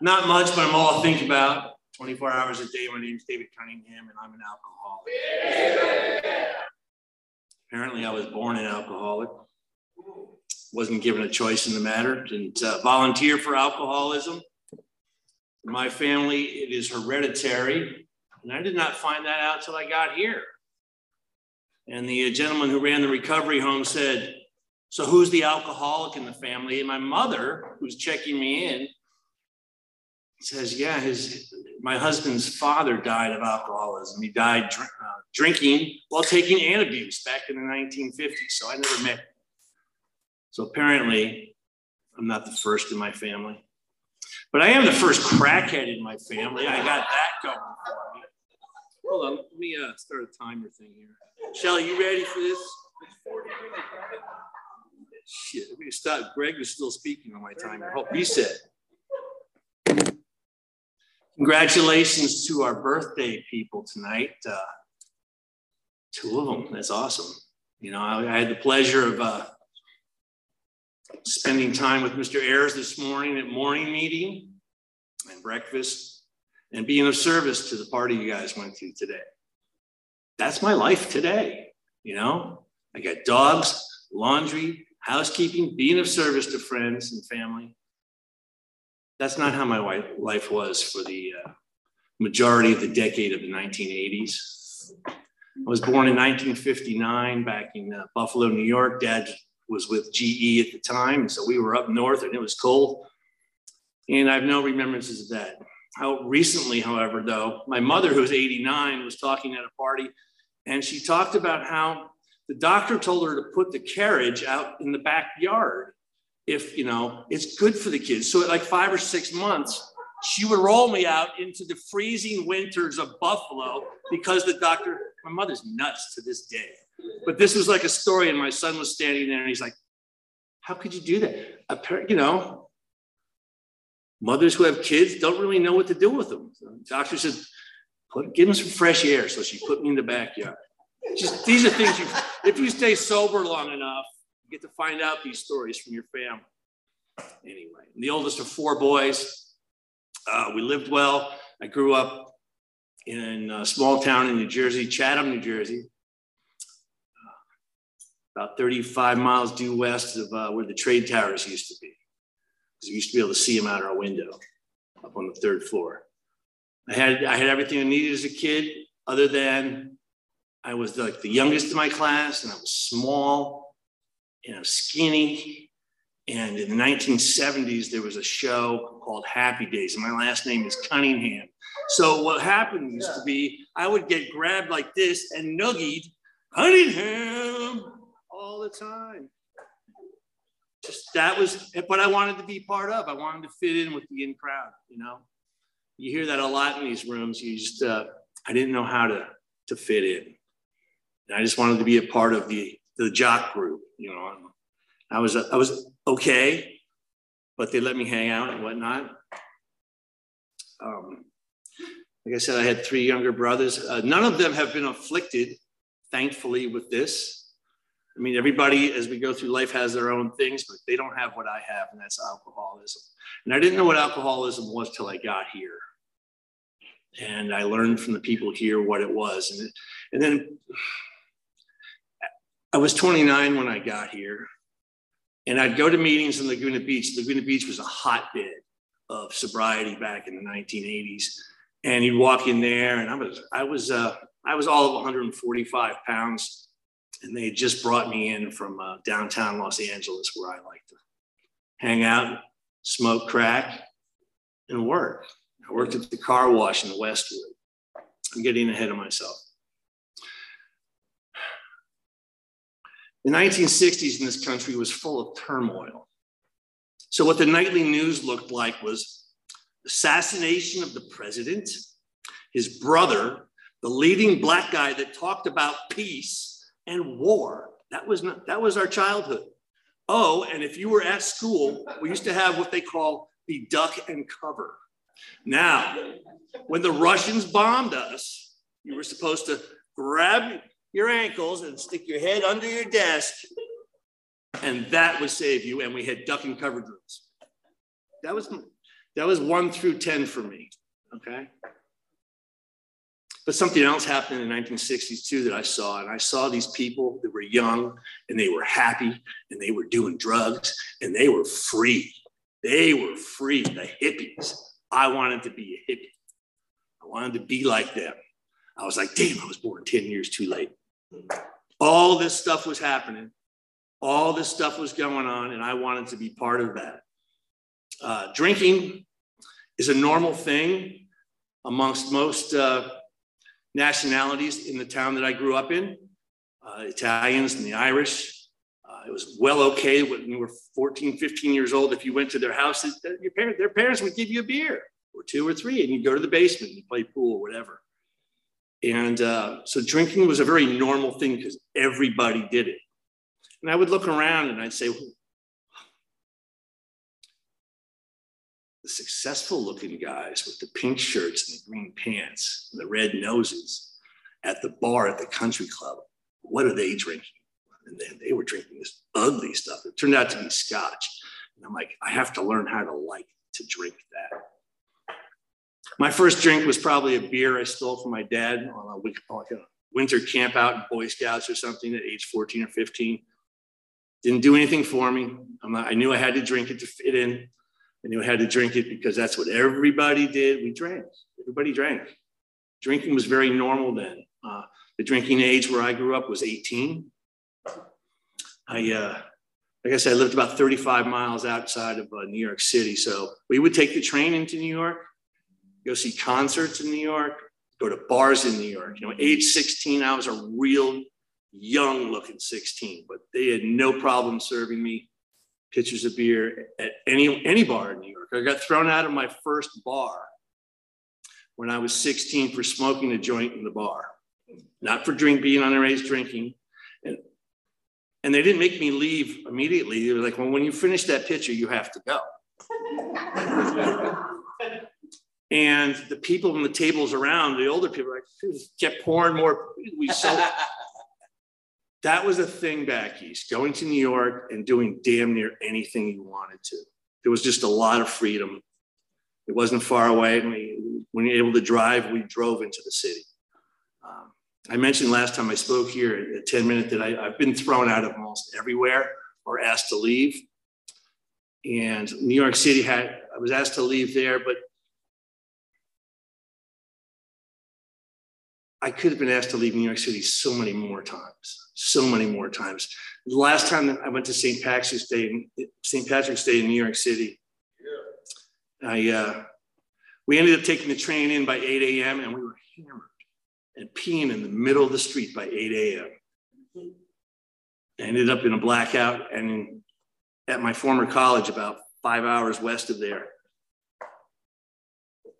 Not much, but I'm all I think about 24 hours a day. My name is David Cunningham, and I'm an alcoholic. Apparently, I was born an alcoholic. Wasn't given a choice in the matter. Didn't uh, volunteer for alcoholism. In my family, it is hereditary, and I did not find that out till I got here. And the gentleman who ran the recovery home said, So who's the alcoholic in the family? And my mother, who's checking me in, says, Yeah, his my husband's father died of alcoholism. He died dr- uh, drinking while taking Antabuse back in the 1950s. So I never met. So apparently, I'm not the first in my family, but I am the first crackhead in my family. I got that going for me. Hold on, let me uh, start a timer thing here. Shelly, you ready for this? Shit, let me stop. Greg is still speaking on my timer. Oh, reset. Congratulations to our birthday people tonight. Uh, two of them. That's awesome. You know, I, I had the pleasure of uh, spending time with Mr. Ayers this morning at morning meeting and breakfast and being of service to the party you guys went to today. That's my life today. You know, I got dogs, laundry, housekeeping, being of service to friends and family. That's not how my life was for the uh, majority of the decade of the 1980s. I was born in 1959 back in uh, Buffalo, New York. Dad was with GE at the time, so we were up north and it was cold. And I have no remembrances of that. How recently, however, though, my mother, who's 89, was talking at a party, and she talked about how the doctor told her to put the carriage out in the backyard if you know it's good for the kids. So at like five or six months, she would roll me out into the freezing winters of Buffalo because the doctor, my mother's nuts to this day. But this was like a story, and my son was standing there and he's like, How could you do that? Apparently, you know, mothers who have kids don't really know what to do with them. The doctor says, put, give them some fresh air. So she put me in the backyard. Just these are things you, if you stay sober long enough, you get to find out these stories from your family. Anyway, I'm the oldest of four boys. Uh, we lived well. I grew up in a small town in New Jersey, Chatham, New Jersey, uh, about 35 miles due west of uh, where the trade towers used to be. Because we used to be able to see them out our window up on the third floor. I had, I had everything I needed as a kid, other than I was like the youngest in my class and I was small you know, skinny. And in the 1970s, there was a show called Happy Days, and my last name is Cunningham. So what happened used to be I would get grabbed like this and nuggied Cunningham all the time. That was what I wanted to be part of. I wanted to fit in with the in crowd, you know. You hear that a lot in these rooms. You just, uh, I didn't know how to, to fit in. And I just wanted to be a part of the, the jock group you know, I was I was okay, but they let me hang out and whatnot. Um, like I said, I had three younger brothers. Uh, none of them have been afflicted, thankfully, with this. I mean, everybody as we go through life has their own things, but they don't have what I have, and that's alcoholism. And I didn't know what alcoholism was till I got here. And I learned from the people here what it was. And, and then I was 29 when I got here, and I'd go to meetings in Laguna Beach. Laguna Beach was a hotbed of sobriety back in the 1980s, and you'd walk in there, and I was I was uh, I was all of 145 pounds, and they just brought me in from uh, downtown Los Angeles, where I like to hang out, smoke crack, and work. I worked at the car wash in Westwood. I'm getting ahead of myself. The 1960s in this country was full of turmoil. So, what the nightly news looked like was assassination of the president, his brother, the leading black guy that talked about peace and war. That was, not, that was our childhood. Oh, and if you were at school, we used to have what they call the duck and cover. Now, when the Russians bombed us, you were supposed to grab your ankles and stick your head under your desk. And that would save you. And we had duck and cover drills. That was that was one through 10 for me. Okay. But something else happened in the 1960s too that I saw. And I saw these people that were young and they were happy and they were doing drugs and they were free. They were free, the hippies. I wanted to be a hippie. I wanted to be like them. I was like, damn, I was born 10 years too late. All this stuff was happening. All this stuff was going on, and I wanted to be part of that. Uh, drinking is a normal thing amongst most uh, nationalities in the town that I grew up in, uh, Italians and the Irish. Uh, it was well okay when you were 14, 15 years old. If you went to their house, your parents, their parents would give you a beer or two or three, and you'd go to the basement and play pool or whatever. And uh, so drinking was a very normal thing because everybody did it. And I would look around and I'd say, the successful looking guys with the pink shirts and the green pants and the red noses at the bar at the country club, what are they drinking? And then they were drinking this ugly stuff. It turned out to be scotch. And I'm like, I have to learn how to like to drink that. My first drink was probably a beer I stole from my dad on a, winter camp out in Boy Scouts or something at age 14 or 15. Didn't do anything for me. Not, i knew I had to drink it to fit in. Knew I had to drink it because that's what everybody did. We drank. Everybody drank. Drinking was very normal then. Uh, the drinking age where I grew up was 18. I, uh, like I said, I lived about 35 miles outside of uh, New York City. So we would take the train into New York, go see concerts in New York, go to bars in New York. You know, age 16, I was a real young looking 16, but they had no problem serving me pitchers of beer at any any bar in New York. I got thrown out of my first bar when I was 16 for smoking a joint in the bar, not for drink being underage drinking. And, and they didn't make me leave immediately. They were like, well, when you finish that pitcher, you have to go. and the people on the tables around, the older people, like kept pouring more. We so that was a thing back east, going to New York and doing damn near anything you wanted to. There was just a lot of freedom. It wasn't far away. And we, when you're able to drive, we drove into the city. Um, I mentioned last time I spoke here at 10 minute that I, I've been thrown out of almost everywhere or asked to leave. And New York City had, I was asked to leave there, but I could have been asked to leave New York City so many more times, so many more times. The last time I went to St. Patrick's Day, St. Patrick's Day in New York City, yeah. I uh, we ended up taking the train in by 8 a.m. and we were hammered and peeing in the middle of the street by 8 a.m. I ended up in a blackout and at my former college about five hours west of there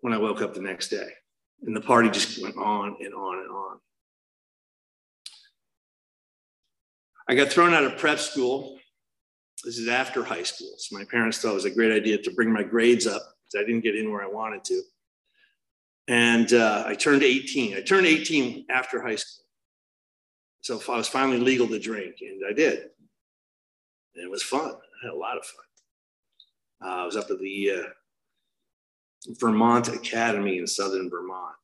when I woke up the next day. And the party just went on and on and on. I got thrown out of prep school. This is after high school. So my parents thought it was a great idea to bring my grades up because I didn't get in where I wanted to. And uh, I turned 18. I turned 18 after high school. So I was finally legal to drink, and I did. And it was fun. I had a lot of fun. Uh, I was up at the uh, Vermont Academy in Southern Vermont.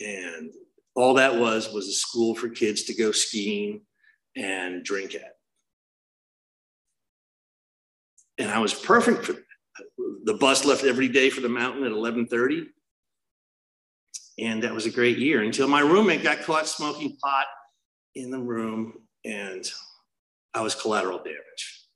And all that was was a school for kids to go skiing and drink at. And I was perfect for that. The bus left every day for the mountain at 11:30. And that was a great year until my roommate got caught smoking pot in the room and I was collateral damage.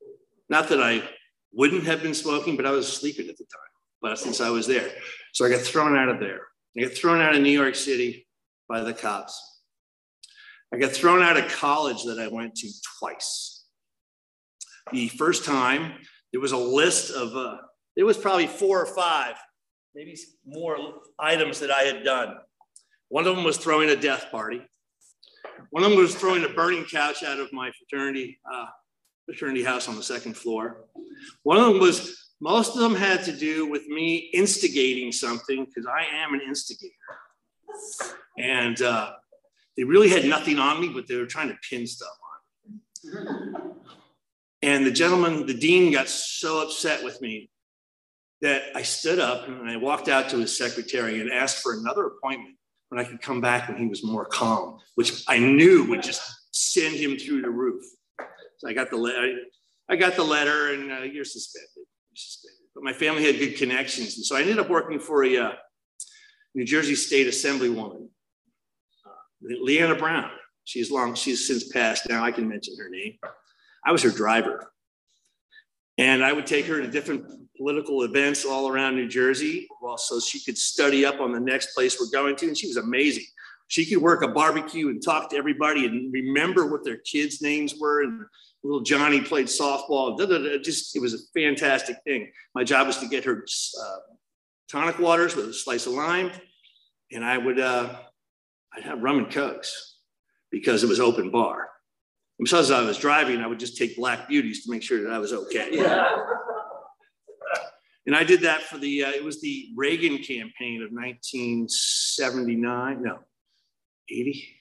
Not that I wouldn't have been smoking, but I was sleeping at the time but since I was there. So I got thrown out of there. I got thrown out of New York City by the cops. I got thrown out of college that I went to twice. The first time, there was a list of, uh, there was probably four or five, maybe more items that I had done. One of them was throwing a death party. One of them was throwing a burning couch out of my fraternity, uh, fraternity house on the second floor. One of them was most of them had to do with me instigating something because I am an instigator. And uh, they really had nothing on me, but they were trying to pin stuff on me. And the gentleman, the dean, got so upset with me that I stood up and I walked out to his secretary and asked for another appointment when I could come back when he was more calm, which I knew would just send him through the roof. So I got the letter. I got the letter, and uh, you're suspended. You're suspended. But my family had good connections, and so I ended up working for a uh, New Jersey State Assemblywoman, Leanna Brown. She's long. She's since passed now. I can mention her name. I was her driver. And I would take her to different political events all around New Jersey, well, so she could study up on the next place we're going to. And she was amazing. She could work a barbecue and talk to everybody and remember what their kids' names were. And little Johnny played softball. Just it was a fantastic thing. My job was to get her uh, tonic waters with a slice of lime, and I would uh, I'd have rum and cokes because it was open bar. And besides, I was driving, I would just take black beauties to make sure that I was okay. Yeah. and I did that for the, uh, it was the Reagan campaign of 1979, no, 80,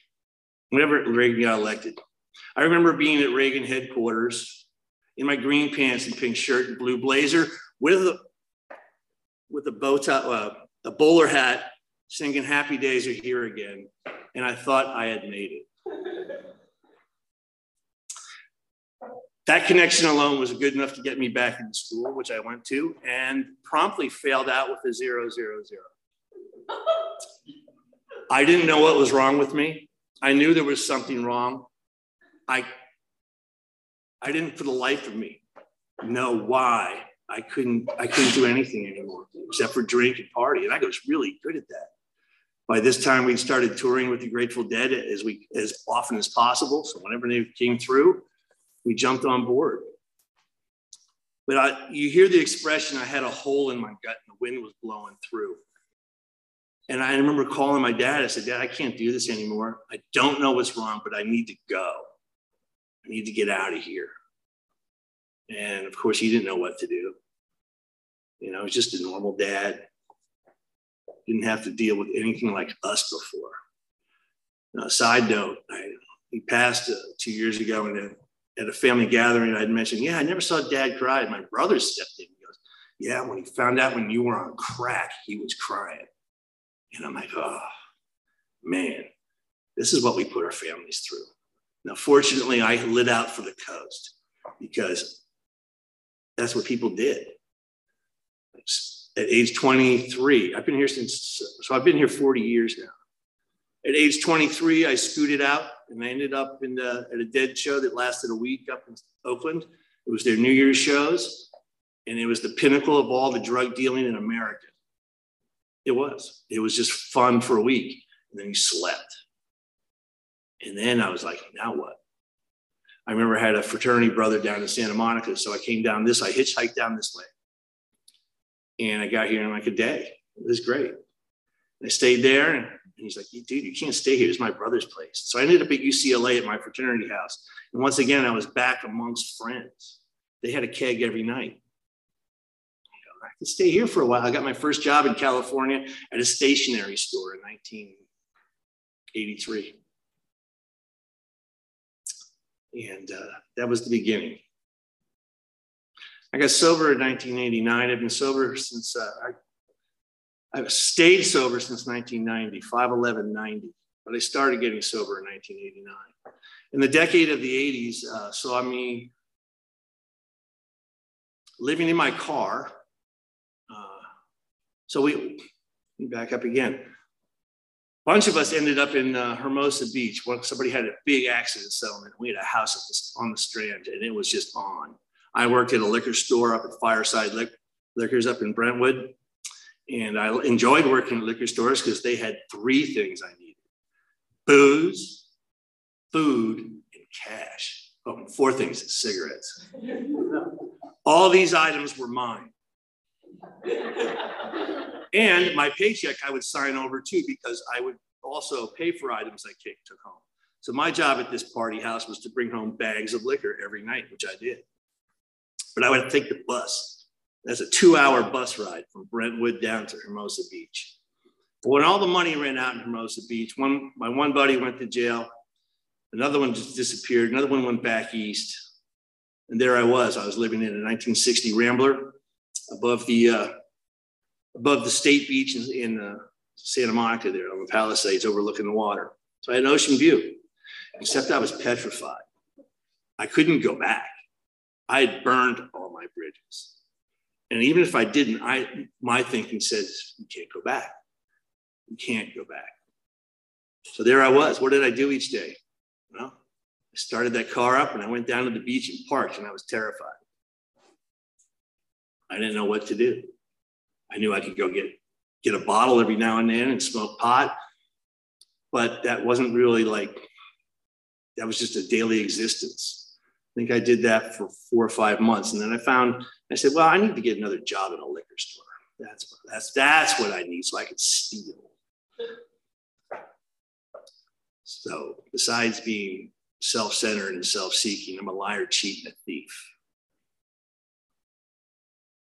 whenever Reagan got elected. I remember being at Reagan headquarters in my green pants and pink shirt and blue blazer with a, with a bow tie, uh, a bowler hat, singing Happy Days Are Here Again. And I thought I had made it. that connection alone was good enough to get me back into school, which I went to, and promptly failed out with a zero, zero, zero. I didn't know what was wrong with me. I knew there was something wrong. I, I didn't, for the life of me, know why I couldn't, I couldn't do anything anymore except for drink and party. And I was really good at that. By this time, we started touring with the Grateful Dead as we as often as possible. So whenever they came through, we jumped on board. But I, you hear the expression, I had a hole in my gut and the wind was blowing through. And I remember calling my dad. I said, Dad, I can't do this anymore. I don't know what's wrong, but I need to go. I need to get out of here. And of course, he didn't know what to do. You know, he's just a normal dad. Didn't have to deal with anything like us before. Now, side note, I, he passed uh, two years ago, and at a family gathering, I'd mentioned, yeah, I never saw dad cry. My brother stepped in. He goes, yeah, when he found out when you were on crack, he was crying. And I'm like, oh, man, this is what we put our families through. Now, fortunately, I lit out for the coast because that's what people did. At age 23, I've been here since, so I've been here 40 years now. At age 23, I scooted out and I ended up in the, at a dead show that lasted a week up in Oakland. It was their New Year's shows, and it was the pinnacle of all the drug dealing in America. It was. It was just fun for a week, and then you slept. And then I was like, now what? I remember I had a fraternity brother down in Santa Monica, so I came down this. I hitchhiked down this way, and I got here in like a day. It was great. I stayed there, and and he's like, dude, you can't stay here. It's my brother's place. So I ended up at UCLA at my fraternity house. And once again, I was back amongst friends. They had a keg every night. I could stay here for a while. I got my first job in California at a stationery store in 1983. And uh, that was the beginning. I got sober in 1989. I've been sober since uh, I I've stayed sober since 1990, 5'11, 90, but I started getting sober in 1989. In the decade of the 80s, uh, saw me living in my car. Uh, so we, back up again. A bunch of us ended up in uh, Hermosa Beach. When somebody had a big accident settlement. We had a house on the strand, and it was just on. I worked at a liquor store up at Fireside Liquors up in Brentwood. And I enjoyed working at liquor stores because they had three things I needed booze, food, and cash. Oh, four things cigarettes. All these items were mine. and my paycheck I would sign over too because I would also pay for items I took home. So my job at this party house was to bring home bags of liquor every night, which I did. But I would take the bus that's a two hour bus ride from Brentwood down to Hermosa Beach. But when all the money ran out in Hermosa Beach, one my one buddy went to jail, another one just disappeared, another one went back east, and there I was. I was living in a 1960 Rambler above the uh, above the state beach in, in uh, Santa Monica there on the Palisades overlooking the water. So I had an ocean view, except I was petrified. I couldn't go back. I had burned all my bridges. And even if I didn't, I my thinking says you can't go back. You can't go back. So there I was. What did I do each day? Well, I started that car up and I went down to the beach and parked, and I was terrified. I didn't know what to do. I knew I could go get get a bottle every now and then and smoke pot, but that wasn't really like that was just a daily existence. I think I did that for four or five months, and then I found I said, "Well, I need to get another job in a liquor store. That's that's that's what I need, so I can steal." So, besides being self-centered and self-seeking, I'm a liar, cheat, and a thief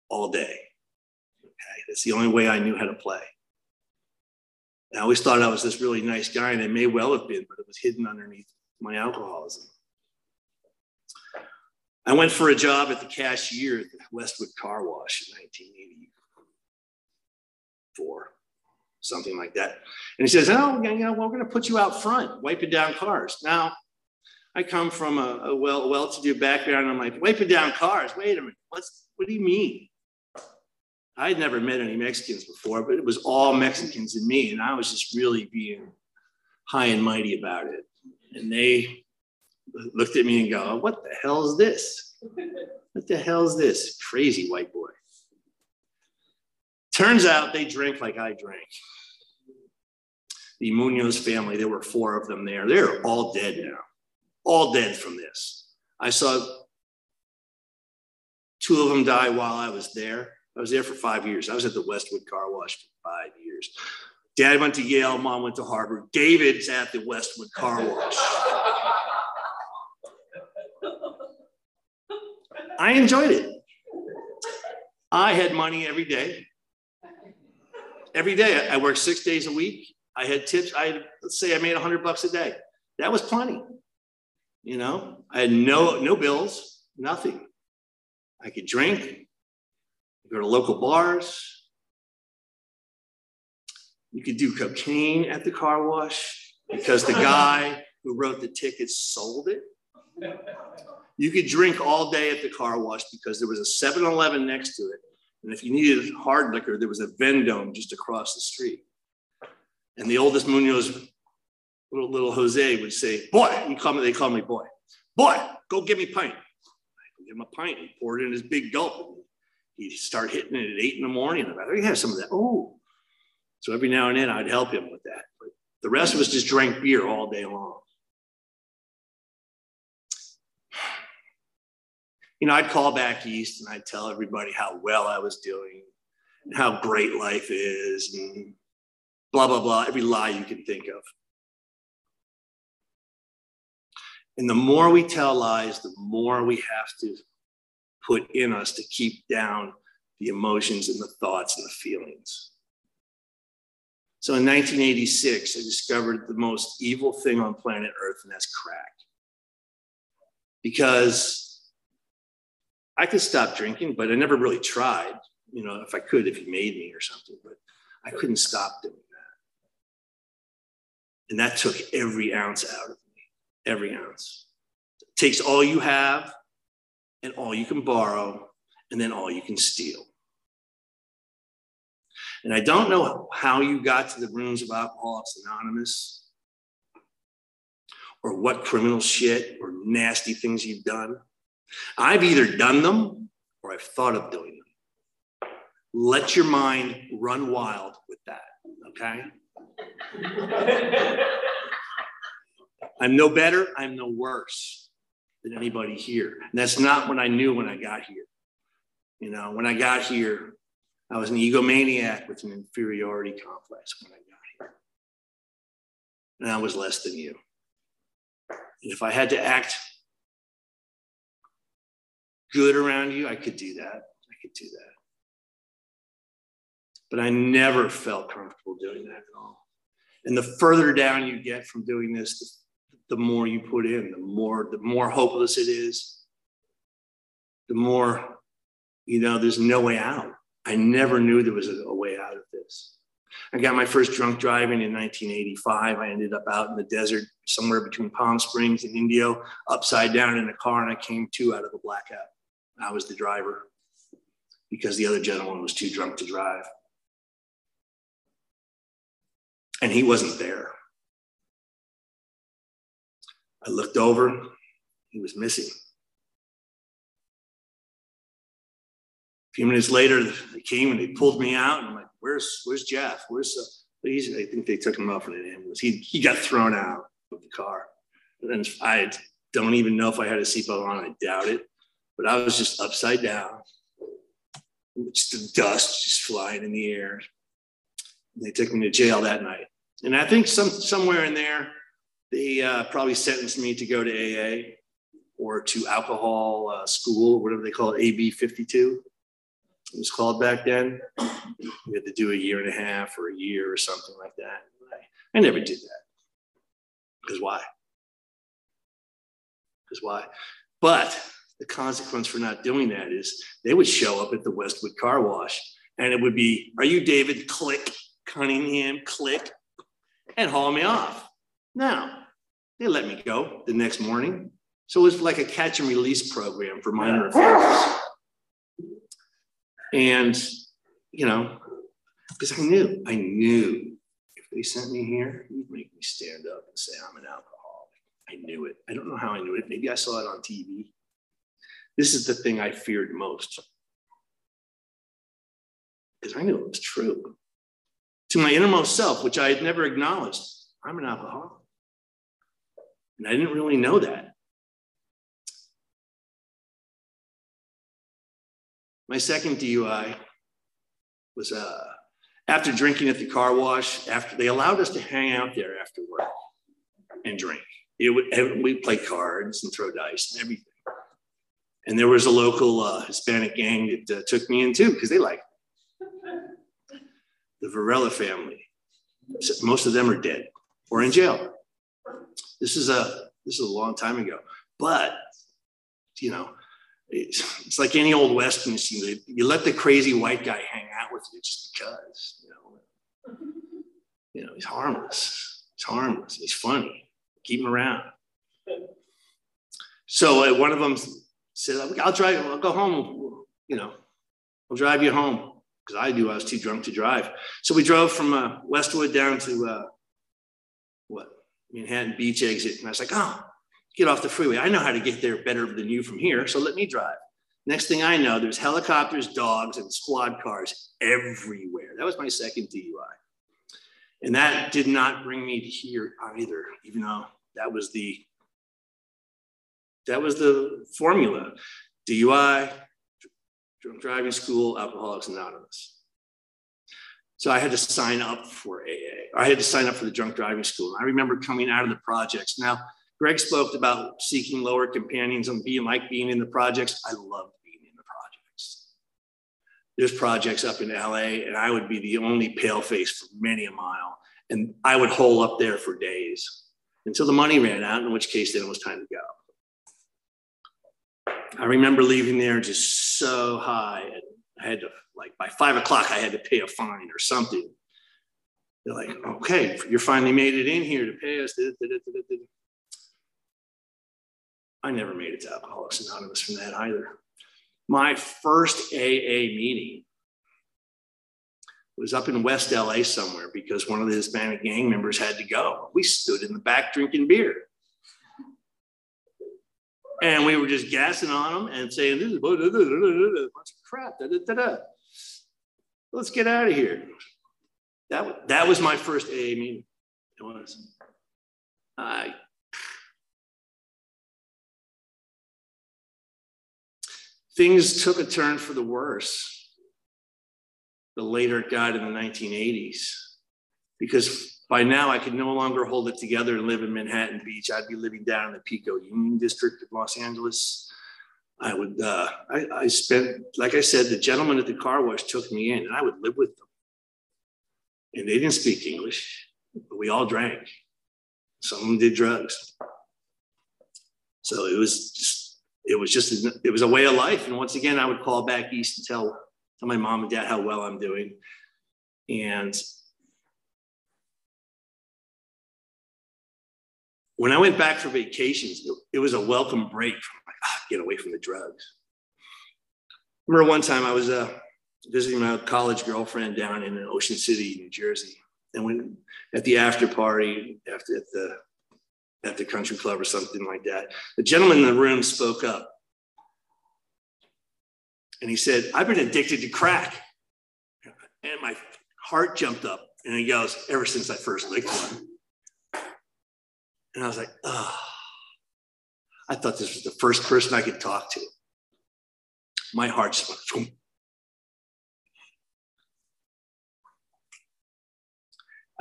all day. Okay, that's the only way I knew how to play. I always thought I was this really nice guy, and I may well have been, but it was hidden underneath my alcoholism. I went for a job at the cashier at the Westwood Car Wash in 1984, something like that. And he says, Oh, yeah, we're going to put you out front, wiping down cars. Now, I come from a, a well, well-to-do background. I'm like, wiping down cars. Wait a minute. What's, what do you mean? I'd never met any Mexicans before, but it was all Mexicans in me. And I was just really being high and mighty about it. And they looked at me and go, What the hell is this? What the hell is this? Crazy white boy. Turns out they drink like I drank. The Munoz family, there were four of them there. They're all dead now, all dead from this. I saw two of them die while I was there. I was there for five years. I was at the Westwood Car Wash for five years. Dad went to Yale, mom went to Harvard. David's at the Westwood Car Wash. I enjoyed it. I had money every day. Every day, I worked six days a week. I had tips. I let's say I made hundred bucks a day. That was plenty. You know, I had no no bills, nothing. I could drink, go to local bars. You could do cocaine at the car wash because the guy who wrote the tickets sold it. You could drink all day at the car wash because there was a 7 Eleven next to it. And if you needed hard liquor, there was a Vendome just across the street. And the oldest Munoz, little, little Jose, would say, Boy, he call me, they call me boy. Boy, go get me a pint. I give him a pint. He poured it in his big gulp he'd start hitting it at eight in the morning. I'm like, oh, have some of that. Oh. So every now and then I'd help him with that. But the rest of us just drank beer all day long. You know, I'd call back east and I'd tell everybody how well I was doing and how great life is and blah, blah, blah, every lie you can think of. And the more we tell lies, the more we have to put in us to keep down the emotions and the thoughts and the feelings. So in 1986, I discovered the most evil thing on planet Earth, and that's crack. Because I could stop drinking, but I never really tried. You know, if I could, if he made me or something, but I couldn't stop doing that. And that took every ounce out of me, every ounce. It takes all you have and all you can borrow, and then all you can steal. And I don't know how you got to the rooms of Alcoholics Anonymous or what criminal shit or nasty things you've done. I've either done them or I've thought of doing them. Let your mind run wild with that, okay? I'm no better, I'm no worse than anybody here. And that's not what I knew when I got here. You know, when I got here, I was an egomaniac with an inferiority complex when I got here. And I was less than you. And if I had to act good around you, I could do that. I could do that. but I never felt comfortable doing that at all. And the further down you get from doing this, the, the more you put in, the more the more hopeless it is, the more you know there's no way out. I never knew there was a, a way out of this. I got my first drunk driving in 1985. I ended up out in the desert somewhere between Palm Springs and Indio, upside down in a car, and I came to out of a blackout. I was the driver because the other gentleman was too drunk to drive. And he wasn't there. I looked over, he was missing. A few minutes later, they came and they pulled me out, and I'm like, where's where's Jeff? Where's uh, he's, I think they took him off in an ambulance. He he got thrown out of the car. And I don't even know if I had a seatbelt on. I doubt it. But I was just upside down, just the dust just flying in the air. And they took me to jail that night. And I think some somewhere in there, they uh, probably sentenced me to go to AA or to alcohol uh, school, whatever they call it, AB 52 it was called back then. We had to do a year and a half or a year or something like that. I, I never did that. Because why? Because why? But the consequence for not doing that is they would show up at the Westwood car wash and it would be, Are you David? Click, Cunningham, click, and haul me off. Now, they let me go the next morning. So it was like a catch and release program for minor offenders. And, you know, because I knew, I knew if they sent me here, you'd make me stand up and say, I'm an alcoholic. I knew it. I don't know how I knew it. Maybe I saw it on TV. This is the thing I feared most. Because I knew it was true. To my innermost self, which I had never acknowledged, I'm an alcoholic. And I didn't really know that. My second DUI was uh, after drinking at the car wash. After they allowed us to hang out there after work and drink. It would, we play cards and throw dice and everything. And there was a local uh, Hispanic gang that uh, took me in too because they like the Varela family. Most of them are dead or in jail. This is a this is a long time ago, but you know it's, it's like any old Western scene. You let the crazy white guy hang out with you just because, you know. You know, he's harmless. He's harmless. He's funny. Keep him around. So uh, one of them said, I'll drive, I'll go home, you know, I'll drive you home. Because I knew I was too drunk to drive. So we drove from uh, Westwood down to uh, what? Manhattan Beach exit. And I was like, oh, get off the freeway. I know how to get there better than you from here, so let me drive. Next thing I know, there's helicopters, dogs, and squad cars everywhere. That was my second DUI. And that did not bring me to here either, even though that was the that was the formula. DUI, drunk driving school, Alcoholics Anonymous. So I had to sign up for AA. I had to sign up for the drunk driving school. I remember coming out of the projects. Now, Greg spoke about seeking lower companions and being like being in the projects. I loved being in the projects. There's projects up in LA, and I would be the only pale face for many a mile. And I would hole up there for days until the money ran out, in which case then it was time to go. I remember leaving there just so high. And I had to, like, by five o'clock, I had to pay a fine or something. They're like, okay, you finally made it in here to pay us. I never made it to Alcoholics Anonymous from that either. My first AA meeting was up in West LA somewhere because one of the Hispanic gang members had to go. We stood in the back drinking beer. And we were just gassing on them and saying, this is a bunch of crap. Da, da, da, Let's get out of here. That, that was my first AA meeting. It was. I things took a turn for the worse the later it got in the 1980s because by now I could no longer hold it together and live in Manhattan Beach. I'd be living down in the Pico Union District of Los Angeles. I would, uh, I, I spent, like I said, the gentleman at the car wash took me in and I would live with them. And they didn't speak English, but we all drank. Some of them did drugs. So it was just, it was just, it was a way of life. And once again, I would call back east and tell, tell my mom and dad how well I'm doing. And when I went back for vacations, it, it was a welcome break from like, ah, get away from the drugs. I remember one time I was uh, visiting my college girlfriend down in Ocean City, New Jersey. And when at the after party, after at the at the country club or something like that. The gentleman in the room spoke up and he said, I've been addicted to crack. And my heart jumped up and he goes, ever since I first licked one. And I was like, oh, I thought this was the first person I could talk to. My heart just went.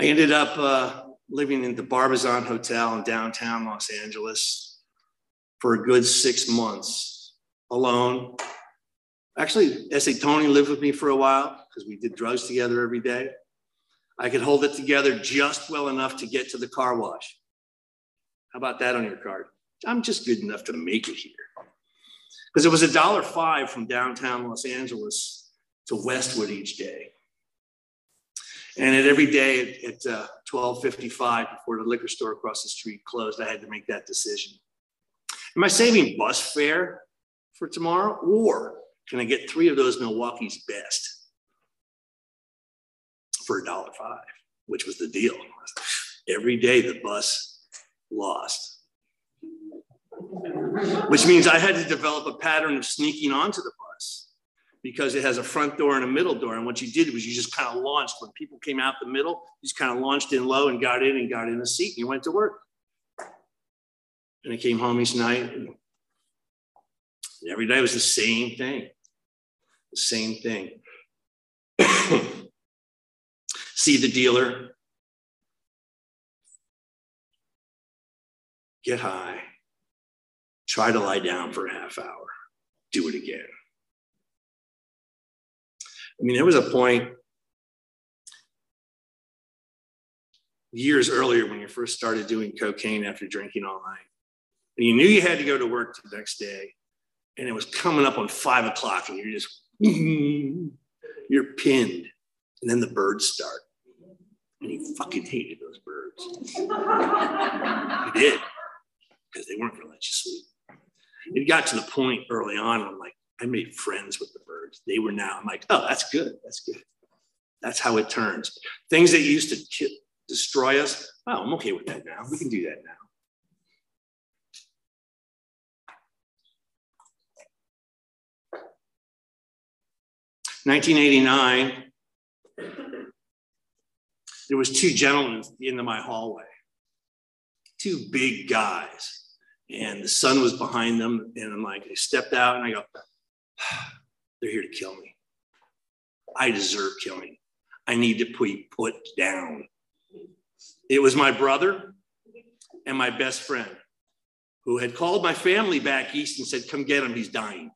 I ended up uh, living in the Barbizon Hotel in downtown Los Angeles for a good six months alone. Actually, S.A. Tony lived with me for a while because we did drugs together every day. I could hold it together just well enough to get to the car wash. How about that on your card? I'm just good enough to make it here. Because it was a dollar five from downtown Los Angeles to Westwood each day. And at every day at, at uh, 12:55 before the liquor store across the street closed, I had to make that decision. Am I saving bus fare for tomorrow, or can I get three of those Milwaukee's best for a dollar five, which was the deal? Every day the bus lost, which means I had to develop a pattern of sneaking onto the bus because it has a front door and a middle door. And what you did was you just kind of launched when people came out the middle, you just kind of launched in low and got in and got in a seat and you went to work. And I came home each night and every day was the same thing. The same thing. See the dealer, get high, try to lie down for a half hour, do it again. I mean, there was a point years earlier when you first started doing cocaine after drinking all night. And you knew you had to go to work the next day, and it was coming up on five o'clock, and you're just, you're pinned. And then the birds start. And you fucking hated those birds. you did, because they weren't going to let you sleep. Got to the point early on, I'm like, I made friends with the birds. They were now, I'm like, oh, that's good. That's good. That's how it turns. Things that used to destroy us, oh, I'm okay with that now. We can do that now. Nineteen eighty nine, there was two gentlemen into my hallway, two big guys, and the sun was behind them. And I'm like, I stepped out and I go, they're here to kill me. I deserve killing. I need to be put down. It was my brother and my best friend who had called my family back east and said, Come get him, he's dying.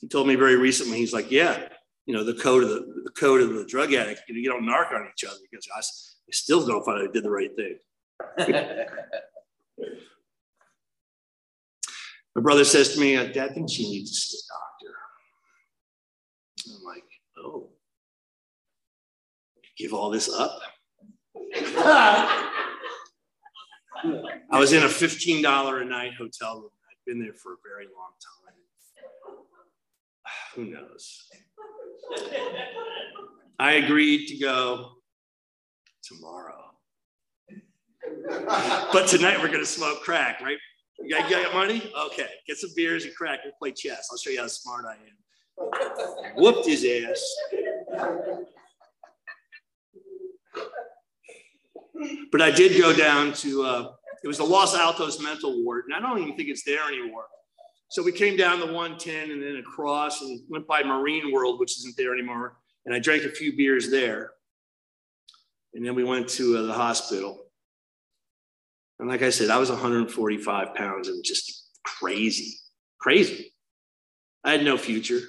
He told me very recently, he's like, Yeah, you know, the code of the, the code of the drug addict, you, know, you don't narc on each other because I, I still don't find I did the right thing. My brother says to me, Dad thinks she needs to see a doctor. I'm like, oh, give all this up? I was in a $15 a night hotel room. I'd been there for a very long time. Who knows? I agreed to go tomorrow. But tonight we're going to smoke crack, right? You got, you got money? Okay, get some beers and crack. We'll play chess. I'll show you how smart I am. Whooped his ass. But I did go down to, uh, it was the Los Altos mental ward, and I don't even think it's there anymore. So we came down the 110 and then across and went by Marine World, which isn't there anymore. And I drank a few beers there. And then we went to uh, the hospital. And like I said, I was 145 pounds and just crazy, crazy. I had no future.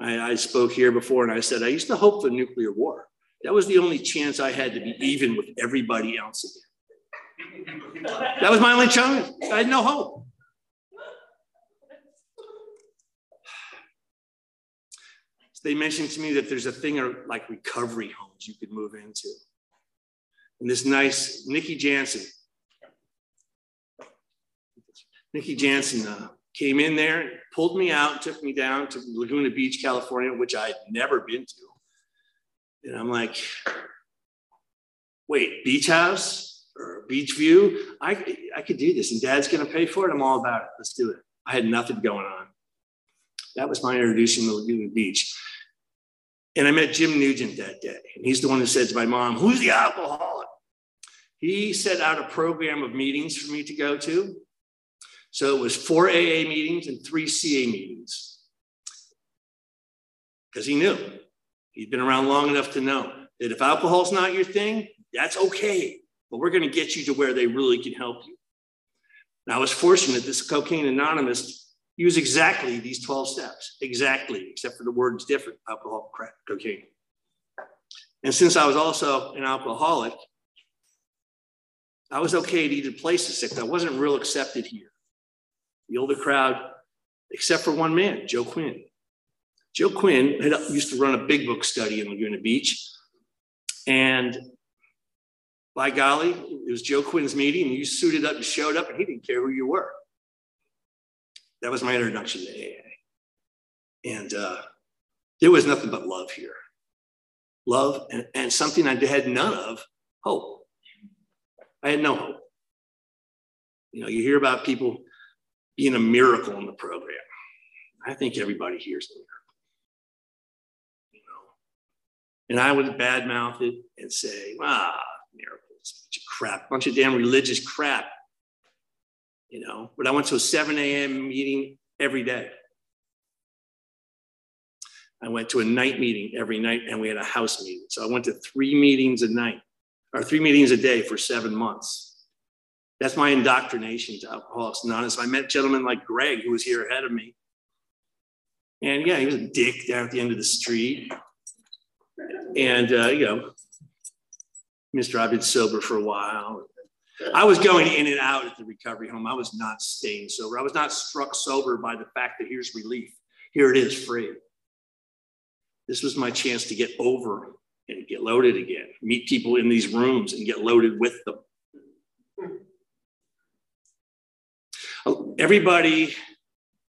I, I spoke here before and I said, I used to hope for nuclear war. That was the only chance I had to be even with everybody else again. That was my only chance. I had no hope. they mentioned to me that there's a thing like recovery homes you could move into. And this nice Nikki Jansen, Nikki Jansen uh, came in there, pulled me out, took me down to Laguna Beach, California, which I'd never been to. And I'm like, wait, beach house or beach view? I, I could do this and dad's gonna pay for it. I'm all about it. Let's do it. I had nothing going on. That was my introduction to Laguna Beach. And I met Jim Nugent that day. And he's the one who said to my mom, Who's the alcoholic? He set out a program of meetings for me to go to. So it was four AA meetings and three CA meetings. Because he knew. He'd been around long enough to know that if alcohol's not your thing, that's okay. But we're going to get you to where they really can help you. And I was fortunate this Cocaine Anonymous use exactly these 12 steps, exactly, except for the words different alcohol, crack, cocaine. And since I was also an alcoholic, I was okay to either place sick. I wasn't real accepted here. The older crowd, except for one man, Joe Quinn. Joe Quinn had, used to run a big book study in Laguna Beach. And by golly, it was Joe Quinn's meeting, and you suited up and showed up, and he didn't care who you were that was my introduction to AA. And uh, there was nothing but love here. Love and, and something I had none of hope. I had no hope. You know, you hear about people being a miracle in the program. I think everybody hears the miracle. You know, and I would badmouth it and say, ah, miracles, bunch of crap, bunch of damn religious crap you know, but I went to a 7 a.m. meeting every day. I went to a night meeting every night and we had a house meeting. So I went to three meetings a night or three meetings a day for seven months. That's my indoctrination to Alcoholics Anonymous. I met gentlemen like Greg, who was here ahead of me. And yeah, he was a dick down at the end of the street. And, uh, you know, Mr. I've been sober for a while. I was going in and out at the recovery home. I was not staying sober. I was not struck sober by the fact that here's relief. Here it is free. This was my chance to get over and get loaded again, meet people in these rooms and get loaded with them. Everybody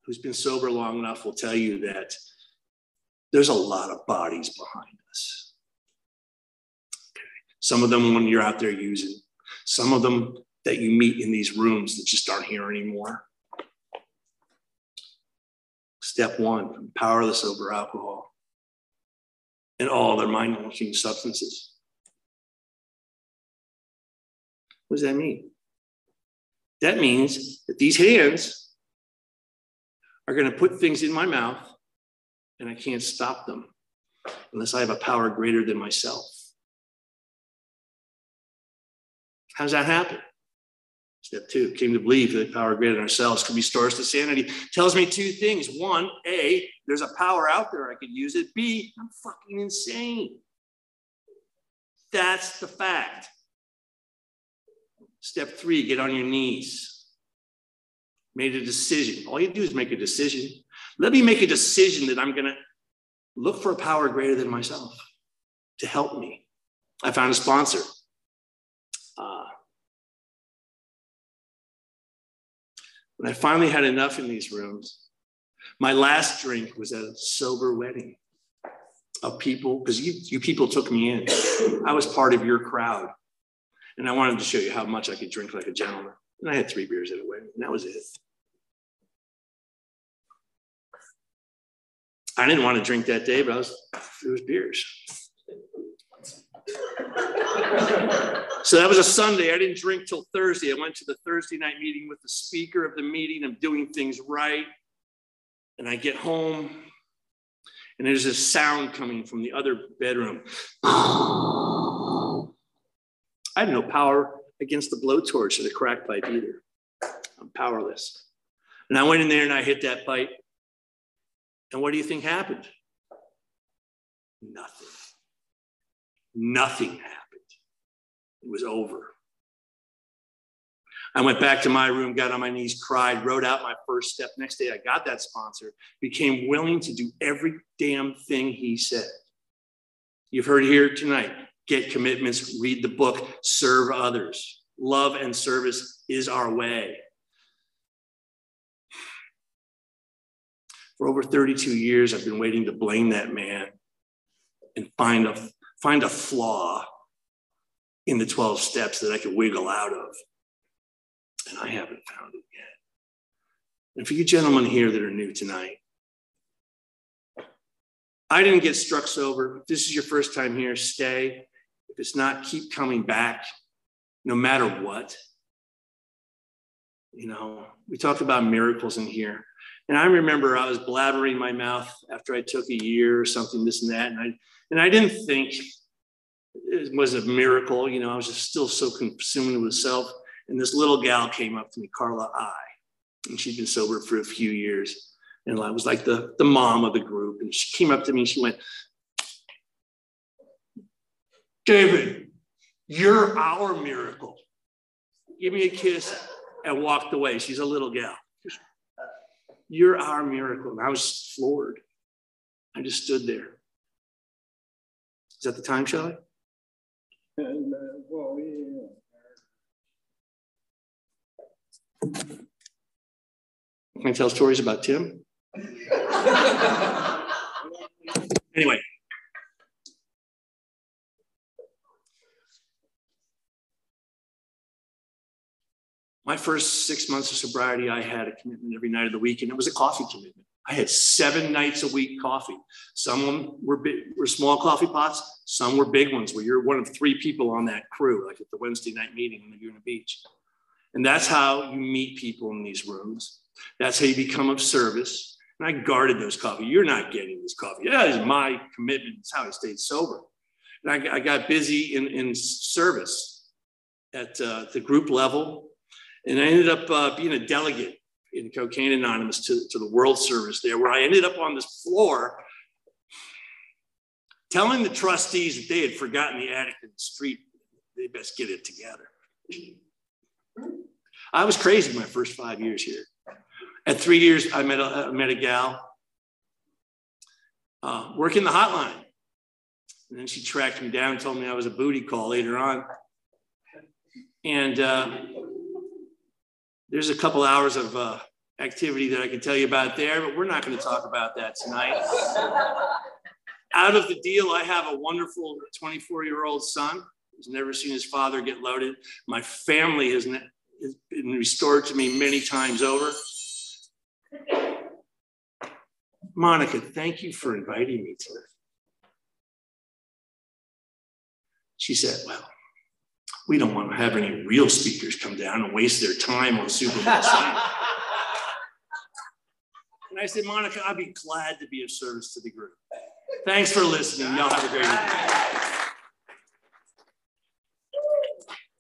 who's been sober long enough will tell you that there's a lot of bodies behind us. Some of them, when you're out there using, some of them that you meet in these rooms that just aren't here anymore. Step one, powerless over alcohol and all other mind altering substances. What does that mean? That means that these hands are going to put things in my mouth and I can't stop them unless I have a power greater than myself. How does that happen? Step two, came to believe that power greater than ourselves could restore us to sanity. Tells me two things. One, A, there's a power out there I could use it. B, I'm fucking insane. That's the fact. Step three, get on your knees. Made a decision. All you do is make a decision. Let me make a decision that I'm going to look for a power greater than myself to help me. I found a sponsor. When I finally had enough in these rooms, my last drink was at a sober wedding of people, because you, you people took me in. I was part of your crowd. And I wanted to show you how much I could drink like a gentleman. And I had three beers at a wedding, and that was it. I didn't want to drink that day, but I was, it was beers. So that was a Sunday. I didn't drink till Thursday. I went to the Thursday night meeting with the speaker of the meeting. I'm doing things right. And I get home, and there's a sound coming from the other bedroom. I have no power against the blowtorch or the crack pipe either. I'm powerless. And I went in there and I hit that pipe. And what do you think happened? Nothing. Nothing happened. It was over. I went back to my room, got on my knees, cried, wrote out my first step. Next day, I got that sponsor, became willing to do every damn thing he said. You've heard here tonight get commitments, read the book, serve others. Love and service is our way. For over 32 years, I've been waiting to blame that man and find a, find a flaw in the 12 steps that I could wiggle out of and I haven't found it yet. And for you gentlemen here that are new tonight, I didn't get struck sober. If this is your first time here, stay. If it's not, keep coming back, no matter what. You know, we talked about miracles in here. And I remember I was blabbering my mouth after I took a year or something, this and that. And I, and I didn't think it was a miracle. You know, I was just still so consumed with self. And this little gal came up to me, Carla I, and she'd been sober for a few years. And I was like the, the mom of the group. And she came up to me and she went, David, you're our miracle. Give me a kiss and walked away. She's a little gal. You're our miracle. And I was floored. I just stood there. Is that the time, Shelley? And, uh, well, yeah. Can I tell stories about Tim? anyway. My first six months of sobriety, I had a commitment every night of the week, and it was a coffee commitment. I had seven nights a week coffee. Some were big, were small coffee pots. Some were big ones, where you're one of three people on that crew, like at the Wednesday night meeting in Laguna Beach. And that's how you meet people in these rooms. That's how you become of service. And I guarded those coffee. You're not getting this coffee. That is my commitment. It's how I stayed sober. And I, I got busy in, in service at uh, the group level. And I ended up uh, being a delegate in Cocaine Anonymous to, to the World Service there, where I ended up on this floor telling the trustees that they had forgotten the addict in the street. They best get it together. I was crazy my first five years here. At three years, I met a, I met a gal uh, working the hotline. And then she tracked me down and told me I was a booty call later on. And uh, there's a couple hours of uh, activity that I can tell you about there, but we're not going to talk about that tonight. Out of the deal, I have a wonderful 24 year old son who's never seen his father get loaded. My family has ne- has been restored to me many times over. Monica, thank you for inviting me to this. She said, Well, we don't want to have any real speakers come down and waste their time on Super Bowl Sunday. and I said, Monica, I'd be glad to be of service to the group. Thanks for listening. Y'all have a great evening.